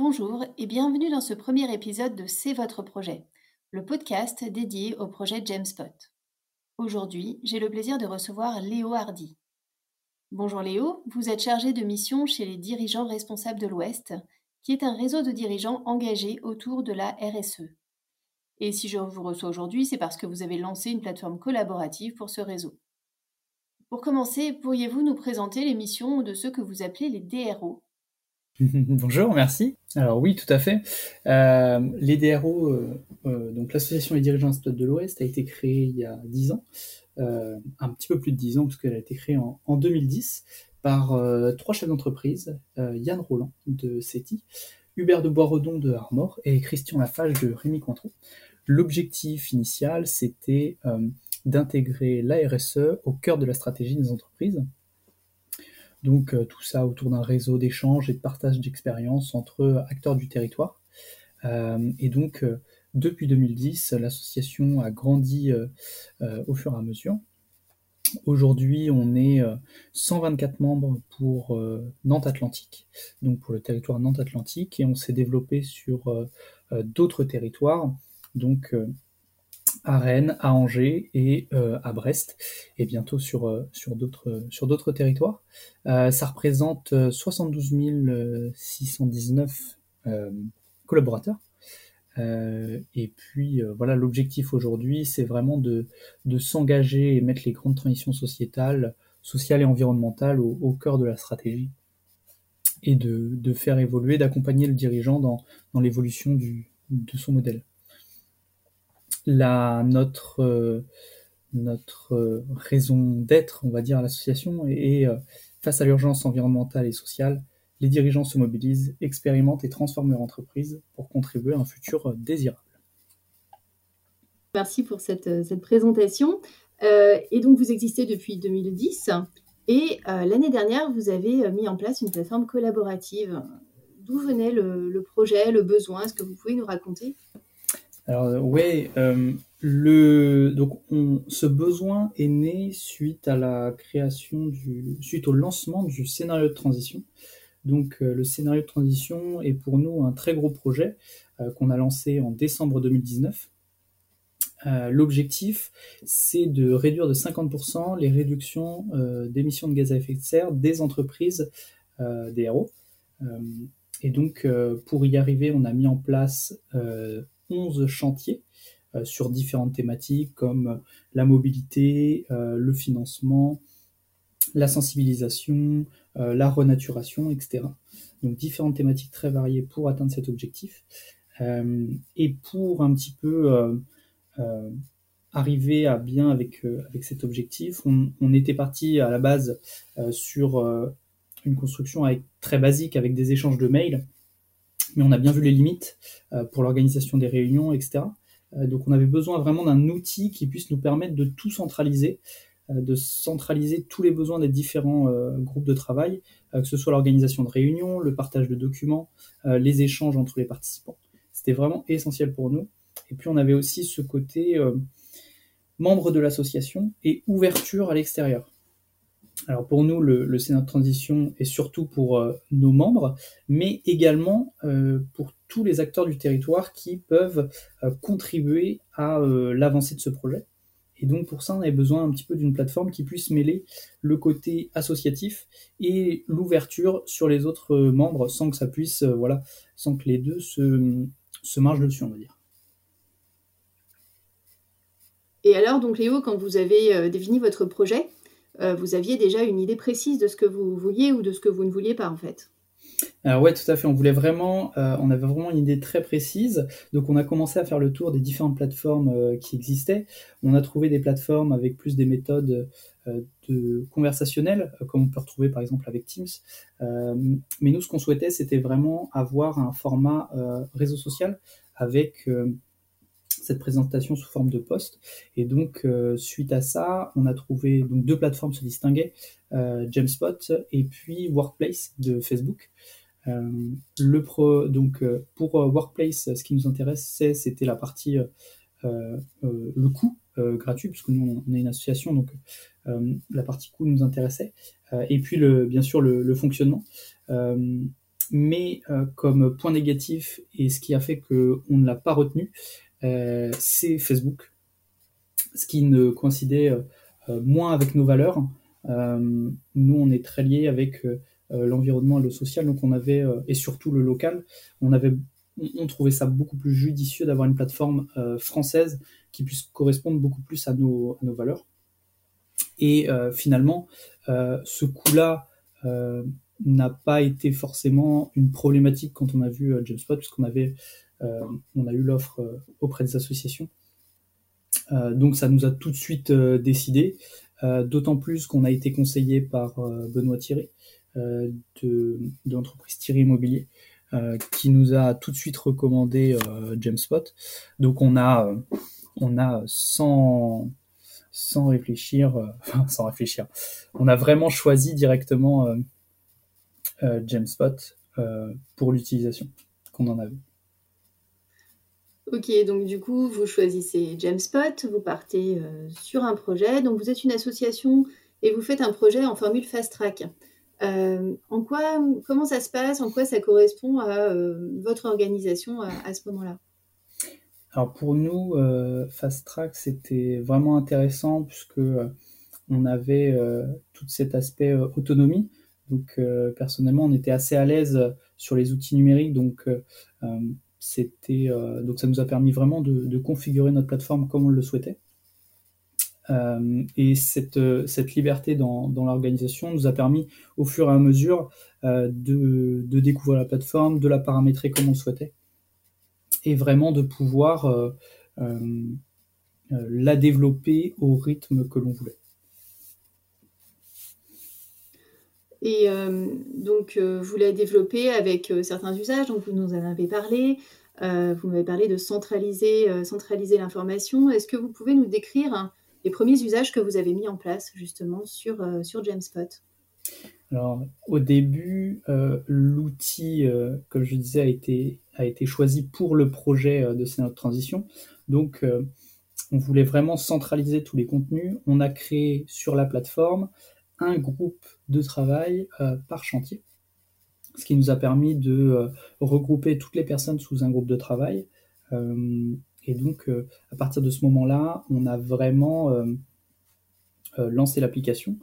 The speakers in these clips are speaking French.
Bonjour et bienvenue dans ce premier épisode de C'est votre projet, le podcast dédié au projet Jamespot. Aujourd'hui, j'ai le plaisir de recevoir Léo Hardy. Bonjour Léo, vous êtes chargé de mission chez les dirigeants responsables de l'Ouest, qui est un réseau de dirigeants engagés autour de la RSE. Et si je vous reçois aujourd'hui, c'est parce que vous avez lancé une plateforme collaborative pour ce réseau. Pour commencer, pourriez-vous nous présenter les missions de ceux que vous appelez les DRO Bonjour, merci. Alors oui, tout à fait. Euh, euh, euh, donc l'association des dirigeants de l'Ouest, a été créée il y a 10 ans, un petit peu plus de 10 ans, parce qu'elle a été créée en, 2010 par trois chefs d'entreprise, Yann Roland de CETI, Hubert de Boisredon de Armor et Christian Lafage de Rémi Cointreau. L'objectif initial, c'était d'intégrer la RSE au cœur de la stratégie des entreprises donc euh, tout ça autour d'un réseau d'échange et de partage d'expériences entre acteurs du territoire. Euh, et donc euh, depuis 2010, l'association a grandi au fur et à mesure. Aujourd'hui, on est 124 membres pour Nantes Atlantique, donc pour le territoire Nantes Atlantique, et on s'est développé sur d'autres territoires, donc à Rennes, à Angers et euh, à Brest, et bientôt sur, euh, sur d'autres territoires. Euh, ça représente 72 619 collaborateurs. et puis voilà, l'objectif aujourd'hui, c'est vraiment de, s'engager et mettre les grandes transitions sociétales, sociales et environnementales au, cœur de la stratégie et de, faire évoluer, d'accompagner le dirigeant dans l'évolution de son modèle la, notre, euh, notre euh, raison d'être, on va dire, à l'association, et, euh, face à l'urgence environnementale et sociale, les dirigeants se mobilisent, expérimentent et transforment leur entreprise pour contribuer à un futur désirable. Merci pour cette, cette présentation. et donc, vous existez depuis 2010. Et l'année dernière, vous avez mis en place une plateforme collaborative. D'où venait le, le, projet, le besoin? Est-ce que vous pouvez nous raconter? Alors euh, ouais, euh, le donc ce besoin est né suite à la création du suite au lancement du scénario de transition. Donc euh, le scénario de transition est pour nous un très gros projet qu'on a lancé en décembre 2019. L'objectif, c'est de réduire de 50% les réductions d'émissions de gaz à effet de serre des entreprises des héros. et donc, pour y arriver, on a mis en place 11 chantiers euh, sur différentes thématiques comme la mobilité, euh, le financement, la sensibilisation, euh, la renaturation, etc. Donc différentes thématiques très variées pour atteindre cet objectif. et pour un petit peu arriver à bien avec, cet objectif, on, était parti à la base sur une construction très basique avec des échanges de mails mais on a bien vu les limites euh, pour l'organisation des réunions, etc. Euh, donc on avait besoin vraiment d'un outil qui puisse nous permettre de tout centraliser, euh, de centraliser tous les besoins des différents groupes de travail, que ce soit l'organisation de réunions, le partage de documents, les échanges entre les participants. C'était vraiment essentiel pour nous. Et puis on avait aussi ce côté membre de l'association et ouverture à l'extérieur. Alors pour nous, le, Sénat de transition est surtout pour euh, nos membres, mais également euh, pour tous les acteurs du territoire qui peuvent euh, contribuer à l'avancée de ce projet. Et donc pour ça, on avait besoin un petit peu d'une plateforme qui puisse mêler le côté associatif et l'ouverture sur les autres membres sans que ça puisse, voilà, sans que les deux se, se marchent dessus, on va dire. Et alors, donc Léo, quand vous avez défini votre projet, euh, vous aviez déjà une idée précise de ce que vous vouliez ou de ce que vous ne vouliez pas en fait? Alors ouais, tout à fait. On voulait vraiment, euh, on avait vraiment une idée très précise. Donc on a commencé à faire le tour des différentes plateformes euh, qui existaient. On a trouvé des plateformes avec plus des méthodes de conversationnelles, comme on peut retrouver par exemple avec Teams. mais nous, ce qu'on souhaitait, c'était vraiment avoir un format réseau social avec cette présentation sous forme de post. Et donc, euh, suite à ça, on a trouvé donc deux plateformes se distinguaient, euh, Jamespot et puis Workplace de Facebook. Euh, le pro, donc pour Workplace, ce qui nous intéressait, c'était la partie le coût gratuit, puisque nous on est une association, donc la partie coût nous intéressait. et puis le, bien sûr le, le fonctionnement. mais comme point négatif et ce qui a fait qu'on ne l'a pas retenu, c'est Facebook, ce qui ne coïncidait moins avec nos valeurs. nous, on est très liés avec l'environnement et le social, donc on avait et surtout le local. On avait trouvait ça beaucoup plus judicieux d'avoir une plateforme euh, française qui puisse correspondre beaucoup plus à nos, valeurs. Et euh, finalement, euh, ce coup-là n'a pas été forcément une problématique quand on a vu Jamespot, puisqu'on avait, on a eu l'offre auprès des associations. donc ça nous a tout de suite décidé, d'autant plus qu'on a été conseillé par Benoît Thierry de, l'entreprise Thierry Immobilier, euh, qui nous a tout de suite recommandé euh, Jamespot. Donc on a, euh, on a sans réfléchir, sans réfléchir, on a vraiment choisi directement Jamespot pour l'utilisation qu'on en avait. Ok, donc du coup, vous choisissez Jamespot, vous partez sur un projet. Donc vous êtes une association et vous faites un projet en formule fast track. Euh, en quoi, comment ça se passe? En quoi ça correspond à euh, votre organisation à, ce moment-là? Alors pour nous, euh, Fast Track, c'était vraiment intéressant puisque on avait tout cet aspect autonomie. Donc personnellement, on était assez à l'aise sur les outils numériques, donc c'était donc ça nous a permis vraiment de configurer notre plateforme comme on le souhaitait. Euh, et cette, cette liberté dans, dans l'organisation nous a permis au fur et à mesure euh, de, de, découvrir la plateforme, de la paramétrer comme on le souhaitait, et vraiment de pouvoir euh, la développer au rythme que l'on voulait. Et donc, vous la développez avec certains usages, donc vous nous en avez parlé. vous m'avez parlé de centraliser, centraliser l'information. Est-ce que vous pouvez nous décrire les premiers usages que vous avez mis en place justement sur, euh, sur Jamespot Alors, au début, euh, l'outil, euh, comme je disais, a été, a été choisi pour le projet de C'est notre transition. Donc, on voulait vraiment centraliser tous les contenus. On a créé sur la plateforme un groupe de travail par chantier, ce qui nous a permis de regrouper toutes les personnes sous un groupe de travail. Et donc, euh, à partir de ce moment-là, on a vraiment euh, euh, lancé l'application.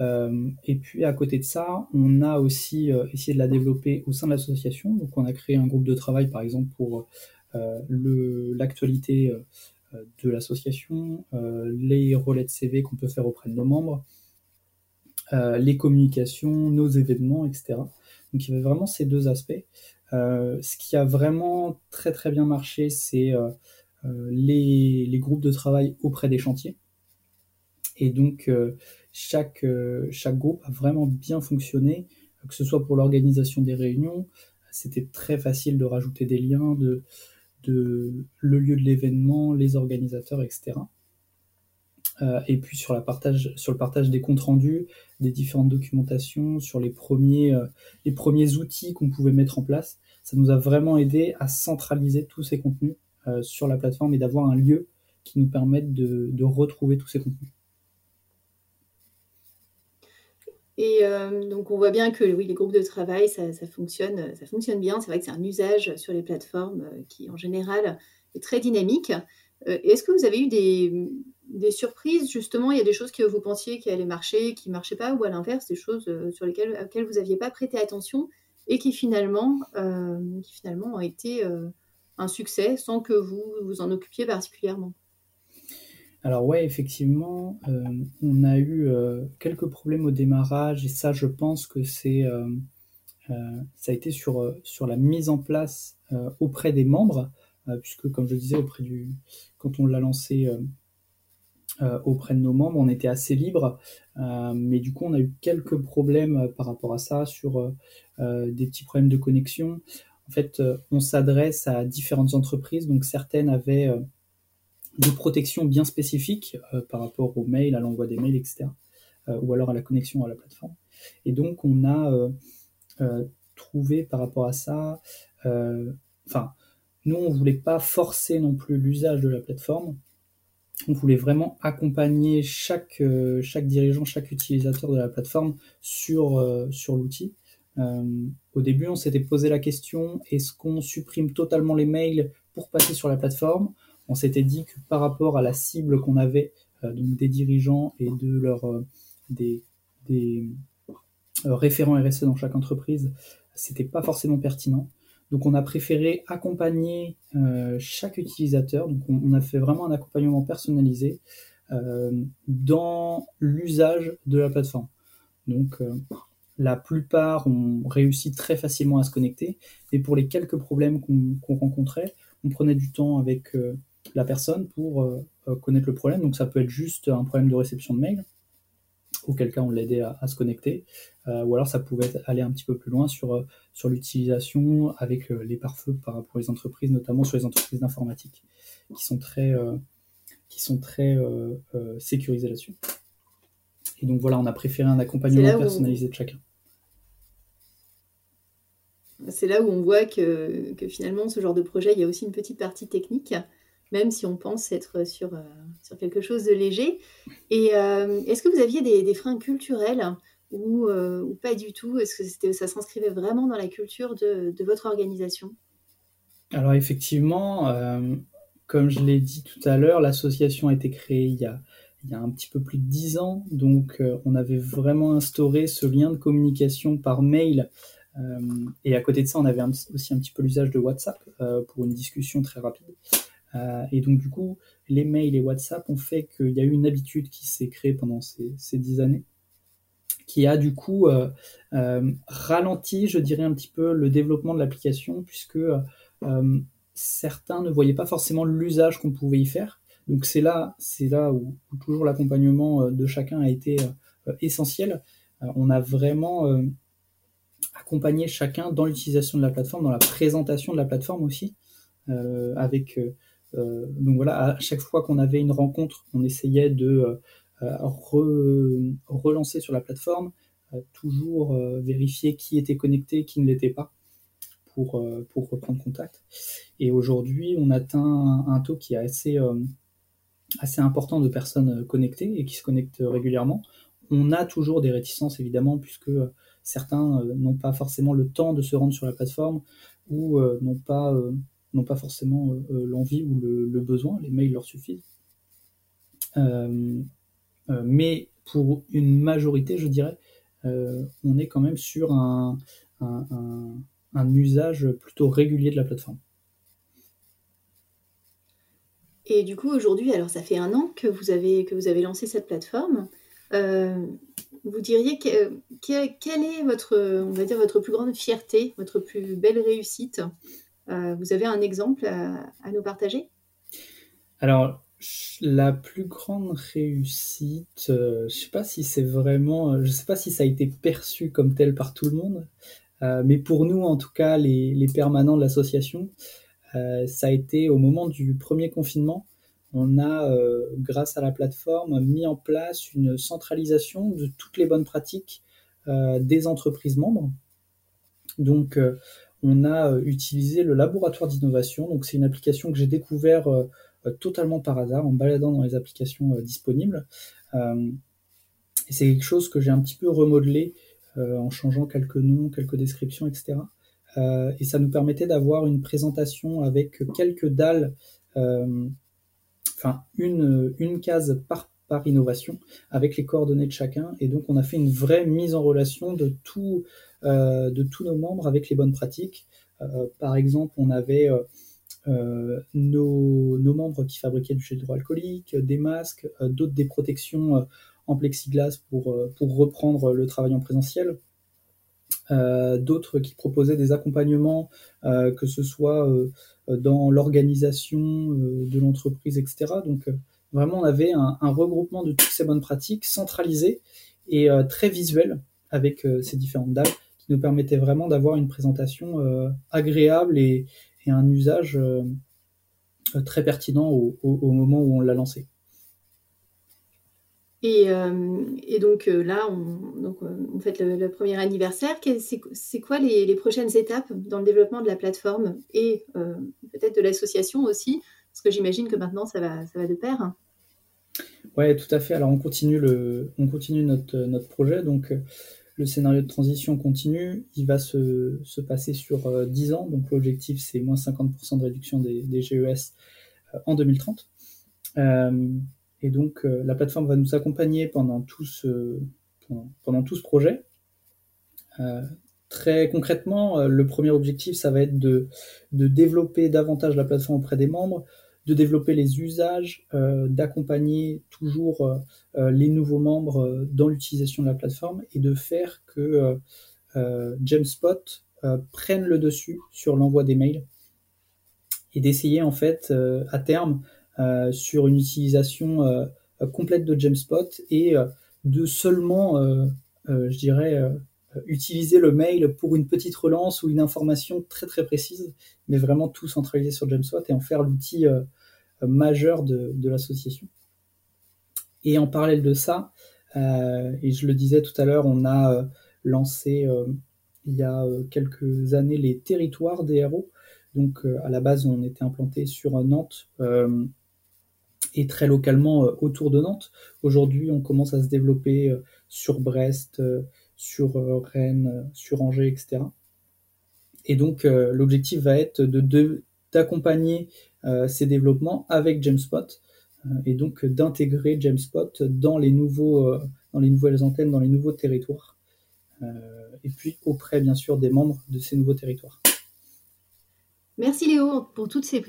et puis, à côté de ça, on a aussi essayé de la développer au sein de l'association. Donc, on a créé un groupe de travail, par exemple, pour l'actualité de l'association, les relais de CV qu'on peut faire auprès de nos membres, les communications, nos événements, etc. Donc il y avait vraiment ces deux aspects. ce qui a vraiment très très bien marché, c'est euh, les, groupes de travail auprès des chantiers. Et donc, euh, chaque, euh, chaque groupe a vraiment bien fonctionné, que ce soit pour l'organisation des réunions, c'était très facile de rajouter des liens, de, de le lieu de l'événement, les organisateurs, etc. et puis sur, le partage des comptes rendus, des différentes documentations, sur les premiers, les premiers outils qu'on pouvait mettre en place, ça nous a vraiment aidé à centraliser tous ces contenus euh, sur la plateforme et d'avoir un lieu qui nous permette de, retrouver tous ces contenus. Et euh, donc on voit bien que oui, les groupes de travail, ça, fonctionne, ça fonctionne bien. C'est vrai que c'est un usage sur les plateformes euh, qui en général est très dynamique. Est-ce que vous avez eu des, surprises justement Il y a des choses que vous pensiez qui allaient marcher, qui ne marchaient pas, ou à l'inverse, des choses sur lesquelles, vous n'aviez pas prêté attention et qui finalement, finalement ont été un succès sans que vous vous en occupiez particulièrement. Alors ouais, effectivement, euh, on a eu euh, quelques problèmes au démarrage et ça, je pense que c'est euh, ça a été sur sur la mise en place auprès des membres, puisque comme je disais auprès du quand on l'a lancé auprès de nos membres, on était assez libre, mais du coup on a eu quelques problèmes par rapport à ça sur des petits problèmes de connexion. En fait, euh, on s'adresse à différentes entreprises, donc certaines avaient euh, des protections bien spécifiques euh, par rapport aux mails, à l'envoi des mails, etc. ou alors à la connexion à la plateforme. Et donc, on a trouvé par rapport à ça, enfin, nous, on voulait pas forcer non plus l'usage de la plateforme. On voulait vraiment accompagner chaque, chaque dirigeant, chaque utilisateur de la plateforme sur, sur l'outil. au début, on s'était posé la question est-ce qu'on supprime totalement les mails pour passer sur la plateforme? On s'était dit que par rapport à la cible qu'on avait, donc des dirigeants et de des, des référents RSE dans chaque entreprise, c'était pas forcément pertinent. Donc on a préféré accompagner euh, chaque utilisateur. Donc on, a fait vraiment un accompagnement personnalisé euh, dans l'usage de la plateforme. Donc euh, la plupart ont réussi très facilement à se connecter, et pour les quelques problèmes qu'on rencontrait, on prenait du temps avec la personne pour connaître le problème. Donc ça peut être juste un problème de réception de mail, cas on l'aidait à, à, se connecter, euh, ou alors ça pouvait aller un petit peu plus loin sur, euh, sur l'utilisation avec euh, les pare-feux par rapport aux entreprises, notamment sur les entreprises d'informatique, qui sont très, qui sont très sécurisées là-dessus. Et donc voilà, on a préféré un accompagnement personnalisé de chacun. C'est là où on voit que, que, finalement, ce genre de projet, il y a aussi une petite partie technique même si on pense être sur, euh, sur quelque chose de léger. Et euh, est-ce que vous aviez des, freins culturels ou, euh, ou, pas du tout? Est-ce que ça s'inscrivait vraiment dans la culture de, de votre organisation? Alors effectivement, comme je l'ai dit tout à l'heure, l'association a été créée il y a, il y a un petit peu plus de dix ans, donc on avait vraiment instauré ce lien de communication par mail. et à côté de ça, on avait aussi un petit peu l'usage de WhatsApp pour une discussion très rapide. Euh, et donc du coup, les mails et WhatsApp ont fait qu'il y a eu une habitude qui s'est créée pendant ces, dix années, qui a du coup euh, euh, ralenti, je dirais, un petit peu le développement de l'application, puisque certains ne voyaient pas forcément l'usage qu'on pouvait y faire. Donc c'est là, là où, toujours l'accompagnement de chacun a été essentiel. on a vraiment accompagné chacun dans l'utilisation de la plateforme, dans la présentation de la plateforme aussi, avec donc voilà, à chaque fois qu'on avait une rencontre, on essayait de euh, relancer sur la plateforme, euh, toujours vérifier qui était connecté, qui ne l'était pas. Pour, pour, reprendre contact. Et aujourd'hui, on atteint un, taux qui est assez, assez important de personnes connectées et qui se connectent régulièrement. On a toujours des réticences, évidemment, puisque certains n'ont pas forcément le temps de se rendre sur la plateforme ou n'ont pas n'ont pas forcément euh, euh, l'envie ou le, besoin, les mails leur suffisent. Euh, mais pour une majorité, je dirais, on est quand même sur un, usage plutôt régulier de la plateforme. Et du coup, aujourd'hui, alors ça fait un an que vous avez, que vous avez lancé cette plateforme. vous diriez que, quelle est votre, on va dire, votre plus grande fierté, votre plus belle réussite? Vous avez un exemple à, nous partager? Alors, la plus grande réussite, euh, je sais pas si c'est vraiment, je sais pas si ça a été perçu comme tel par tout le monde, euh, mais pour nous, en tout cas, les, permanents de l'association, ça a été au moment du premier confinement. On a, grâce à la plateforme, mis en place une centralisation de toutes les bonnes pratiques des entreprises membres. Donc, on a euh, utilisé le laboratoire d'innovation. Donc c'est une application que j'ai découvert euh, euh, totalement par hasard en baladant dans les applications disponibles. c'est quelque chose que j'ai un petit peu remodelé en changeant quelques noms, quelques descriptions, etc. et ça nous permettait d'avoir une présentation avec quelques dalles, enfin une, une case par par innovation avec les coordonnées de chacun. Et donc, on a fait une vraie mise en relation de, euh, tous nos membres avec les bonnes pratiques. Euh, par exemple, on avait euh, nos, membres qui fabriquaient du gel hydroalcoolique, des masques, d'autres des protections en plexiglas pour, pour reprendre le travail en présentiel. d'autres qui proposaient des accompagnements, que ce soit dans l'organisation de l'entreprise, etc. Donc, Vraiment, on avait un, regroupement de toutes ces bonnes pratiques centralisées et euh, très visuel avec euh, ces différentes dalles qui nous permettaient vraiment d'avoir une présentation euh, agréable et, un usage très pertinent au, moment où on l'a lancé. Et, donc là, on, donc, on fait le, premier anniversaire. C'est quoi les, prochaines étapes dans le développement de la plateforme et peut-être de l'association aussi? Parce que j'imagine que maintenant, ça va de pair. Ouais, tout à fait. Alors on continue le, on continue notre, notre projet. Donc le scénario de transition continue, il va se, se passer sur 10 ans, donc l'objectif c'est moins 50% de réduction des, des GES en 2030. et donc la plateforme va nous accompagner pendant tout ce, pendant, tout ce projet. Très concrètement, le premier objectif, ça va être de, de, développer davantage la plateforme auprès des membres, de développer les usages, euh, d'accompagner toujours euh, euh, les nouveaux membres dans l'utilisation de la plateforme et de faire que Jamespot prenne le dessus sur l'envoi des mails et d'essayer en fait à terme sur une utilisation complète de Jamespot et de seulement, je dirais, utiliser le mail pour une petite relance ou une information très très précise, mais vraiment tout centraliser sur Jamespot et en faire l'outil euh, majeur de, l'association. Et en parallèle de ça, euh, et je le disais tout à l'heure, on a euh, lancé il y a quelques années les territoires des héros. Donc à la base, on était implanté sur Nantes et très localement autour de Nantes. Aujourd'hui, on commence à se développer sur Brest, sur euh, Rennes, euh, sur Angers, etc. Et donc euh, l'objectif va être de, d'accompagner ces développements avec Jamespot et donc d'intégrer Jamespot dans les dans les nouvelles antennes, dans les nouveaux territoires, et puis auprès bien sûr des membres de ces nouveaux territoires. Merci Léo pour toutes, ces,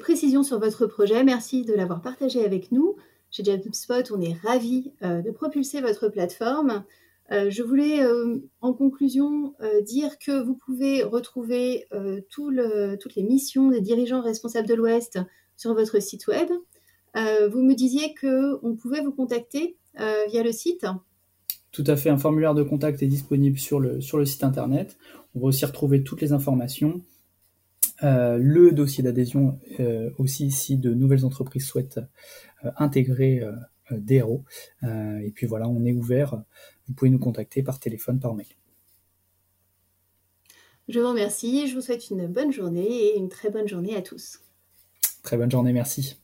précisions sur votre projet. Merci de l'avoir partagé avec nous. Chez Jamespot, on est ravis de propulser votre plateforme. Euh, je voulais euh, en conclusion euh, dire que vous pouvez retrouver toutes les missions des dirigeants responsables de l'Ouest sur votre site web. vous me disiez qu'on pouvait vous contacter via le site. Tout à fait, un formulaire de contact est disponible sur le, sur le site internet. On va aussi retrouver toutes les informations. le dossier d'adhésion aussi si de nouvelles entreprises souhaitent intégrer héros. et puis voilà, on est ouvert vous pouvez nous contacter par téléphone, par mail. Je vous remercie, je vous souhaite une bonne journée et une très bonne journée à tous. Très bonne journée, merci.